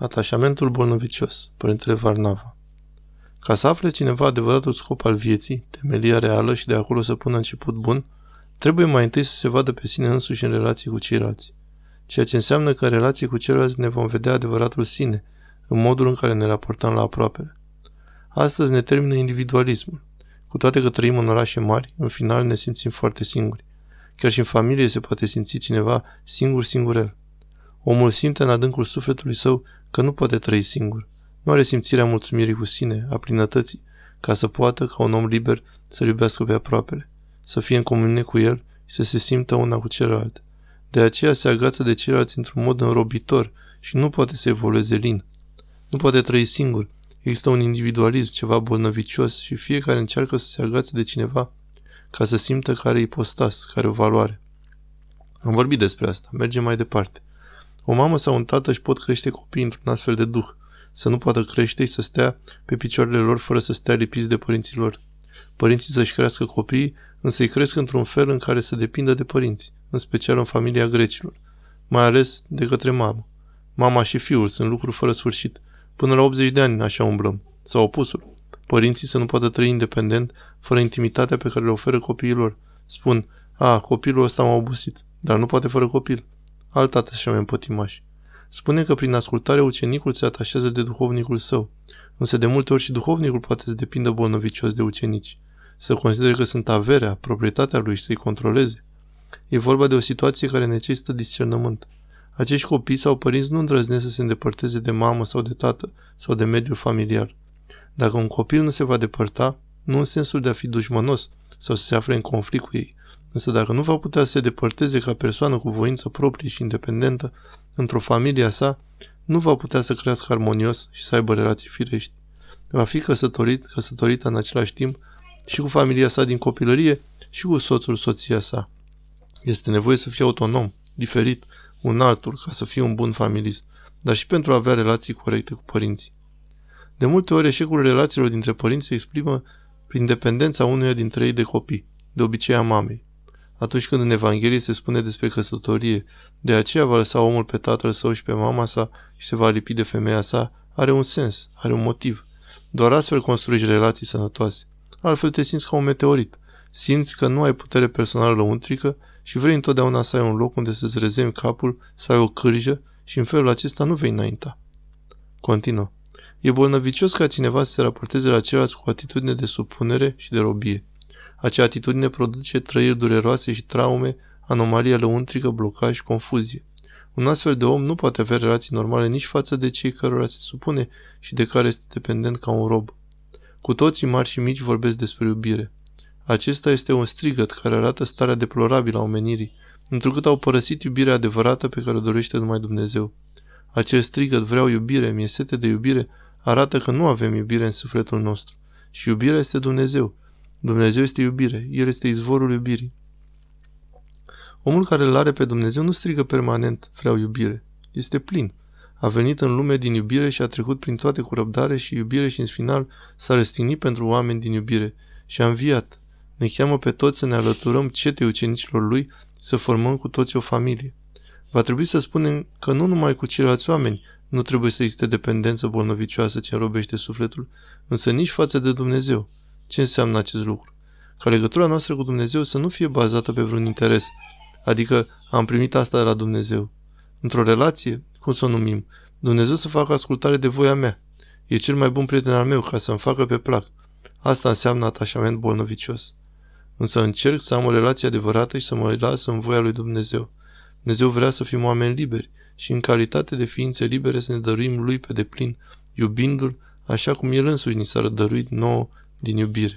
Atașamentul bolnăvicios, Părintele Varnava Ca să afle cineva adevăratul scop al vieții, temelia reală și de acolo să pună început bun, trebuie mai întâi să se vadă pe sine însuși în relație cu ceilalți. Ceea ce înseamnă că în relație cu ceilalți ne vom vedea adevăratul sine, în modul în care ne raportăm la aproapele. Astăzi ne termină individualismul. Cu toate că trăim în orașe mari, în final ne simțim foarte singuri. Chiar și în familie se poate simți cineva singur singurel. Omul simte în adâncul sufletului său că nu poate trăi singur. Nu are simțirea mulțumirii cu sine, a plinătății, ca să poată, ca un om liber, să iubească pe aproapele, să fie în comunie cu el și să se simtă una cu celălalt. De aceea se agață de ceilalți într-un mod înrobitor și nu poate să evolueze lin. Nu poate trăi singur. Există un individualism, ceva bolnăvicios și fiecare încearcă să se agațe de cineva ca să simtă care are ipostas, care o valoare. Am vorbit despre asta. Mergem mai departe. O mamă sau un tată își pot crește copiii într-un astfel de duh, să nu poată crește și să stea pe picioarele lor fără să stea lipiți de părinții lor. Părinții să-și crească copiii, însă îi cresc într-un fel în care să depindă de părinți, în special în familia grecilor, mai ales de către mamă. Mama și fiul sunt lucruri fără sfârșit. Până la 80 de ani așa umblăm. Sau opusul. Părinții să nu poată trăi independent, fără intimitatea pe care le oferă copiilor. Spun, a, copilul ăsta m-a obosit, dar nu poate fără copil. Alt tată și mai împătimași. Spune că prin ascultare ucenicul se atașează de duhovnicul său, însă de multe ori și duhovnicul poate să depindă bolnăvicios de ucenici, să considere că sunt averea, proprietatea lui și să-i controleze. E vorba de o situație care necesită discernământ. Acești copii sau părinți nu îndrăznesc să se îndepărteze de mamă sau de tată sau de mediul familiar. Dacă un copil nu se va depărta, nu în sensul de a fi dușmănos sau să se afle în conflict cu ei, însă dacă nu va putea să se depărteze ca persoană cu voință proprie și independentă într-o familie sa, nu va putea să crească armonios și să aibă relații firești. Va fi căsătorit, căsătorită în același timp și cu familia sa din copilărie și cu soțul, soția sa. Este nevoie să fie autonom, diferit, un altul, ca să fie un bun familist, dar și pentru a avea relații corecte cu părinții. De multe ori, eșecul relațiilor dintre părinți se exprimă prin dependența unuia dintre ei de copii, de obicei a mamei. Atunci când în Evanghelie se spune despre căsătorie, de aceea va lăsa omul pe tatăl său și pe mama sa și se va lipi de femeia sa, are un sens, are un motiv. Doar astfel construiești relații sănătoase. Altfel te simți ca un meteorit. Simți că nu ai putere personală lăuntrică și vrei întotdeauna să ai un loc unde să-ți rezemți capul, să ai o cârjă și în felul acesta nu vei înainta. Continuă. E bolnăvicios ca cineva să se raporteze la ceilalți cu atitudine de supunere și de robie. Acea atitudine produce trăiri dureroase și traume, anomalie lăuntrică, blocaj și confuzie. Un astfel de om nu poate avea relații normale nici față de cei cărora se supune și de care este dependent ca un rob. Cu toții mari și mici vorbesc despre iubire. Acesta este un strigăt care arată starea deplorabilă a omenirii, întrucât au părăsit iubirea adevărată pe care o dorește numai Dumnezeu. Acel strigăt vreau iubire, mi-e sete de iubire, arată că nu avem iubire în sufletul nostru. Și iubirea este Dumnezeu. Dumnezeu este iubire. El este izvorul iubirii. Omul care îl are pe Dumnezeu nu strigă permanent, vreau iubire. Este plin. A venit în lume din iubire și a trecut prin toate cu răbdare și iubire și în final s-a răstignit pentru oameni din iubire și a înviat. Ne cheamă pe toți să ne alăturăm cetei ucenicilor lui, să formăm cu toți o familie. Va trebui să spunem că nu numai cu ceilalți oameni nu trebuie să existe dependență bolnăvicioasă ce înrobește sufletul, însă nici față de Dumnezeu. Ce înseamnă acest lucru? Ca legătura noastră cu Dumnezeu să nu fie bazată pe vreun interes, adică am primit asta de la Dumnezeu. Într-o relație, cum să o numim, Dumnezeu să facă ascultare de voia mea. E cel mai bun prieten al meu ca să-mi facă pe plac. Asta înseamnă atașament bolnăvicios. Însă încerc să am o relație adevărată și să mă las în voia lui Dumnezeu. Dumnezeu vrea să fim oameni liberi și în calitate de ființe libere să ne dăruim lui pe deplin, iubindu-l așa cum el însuși ni s-a dăruit nouă din iubire.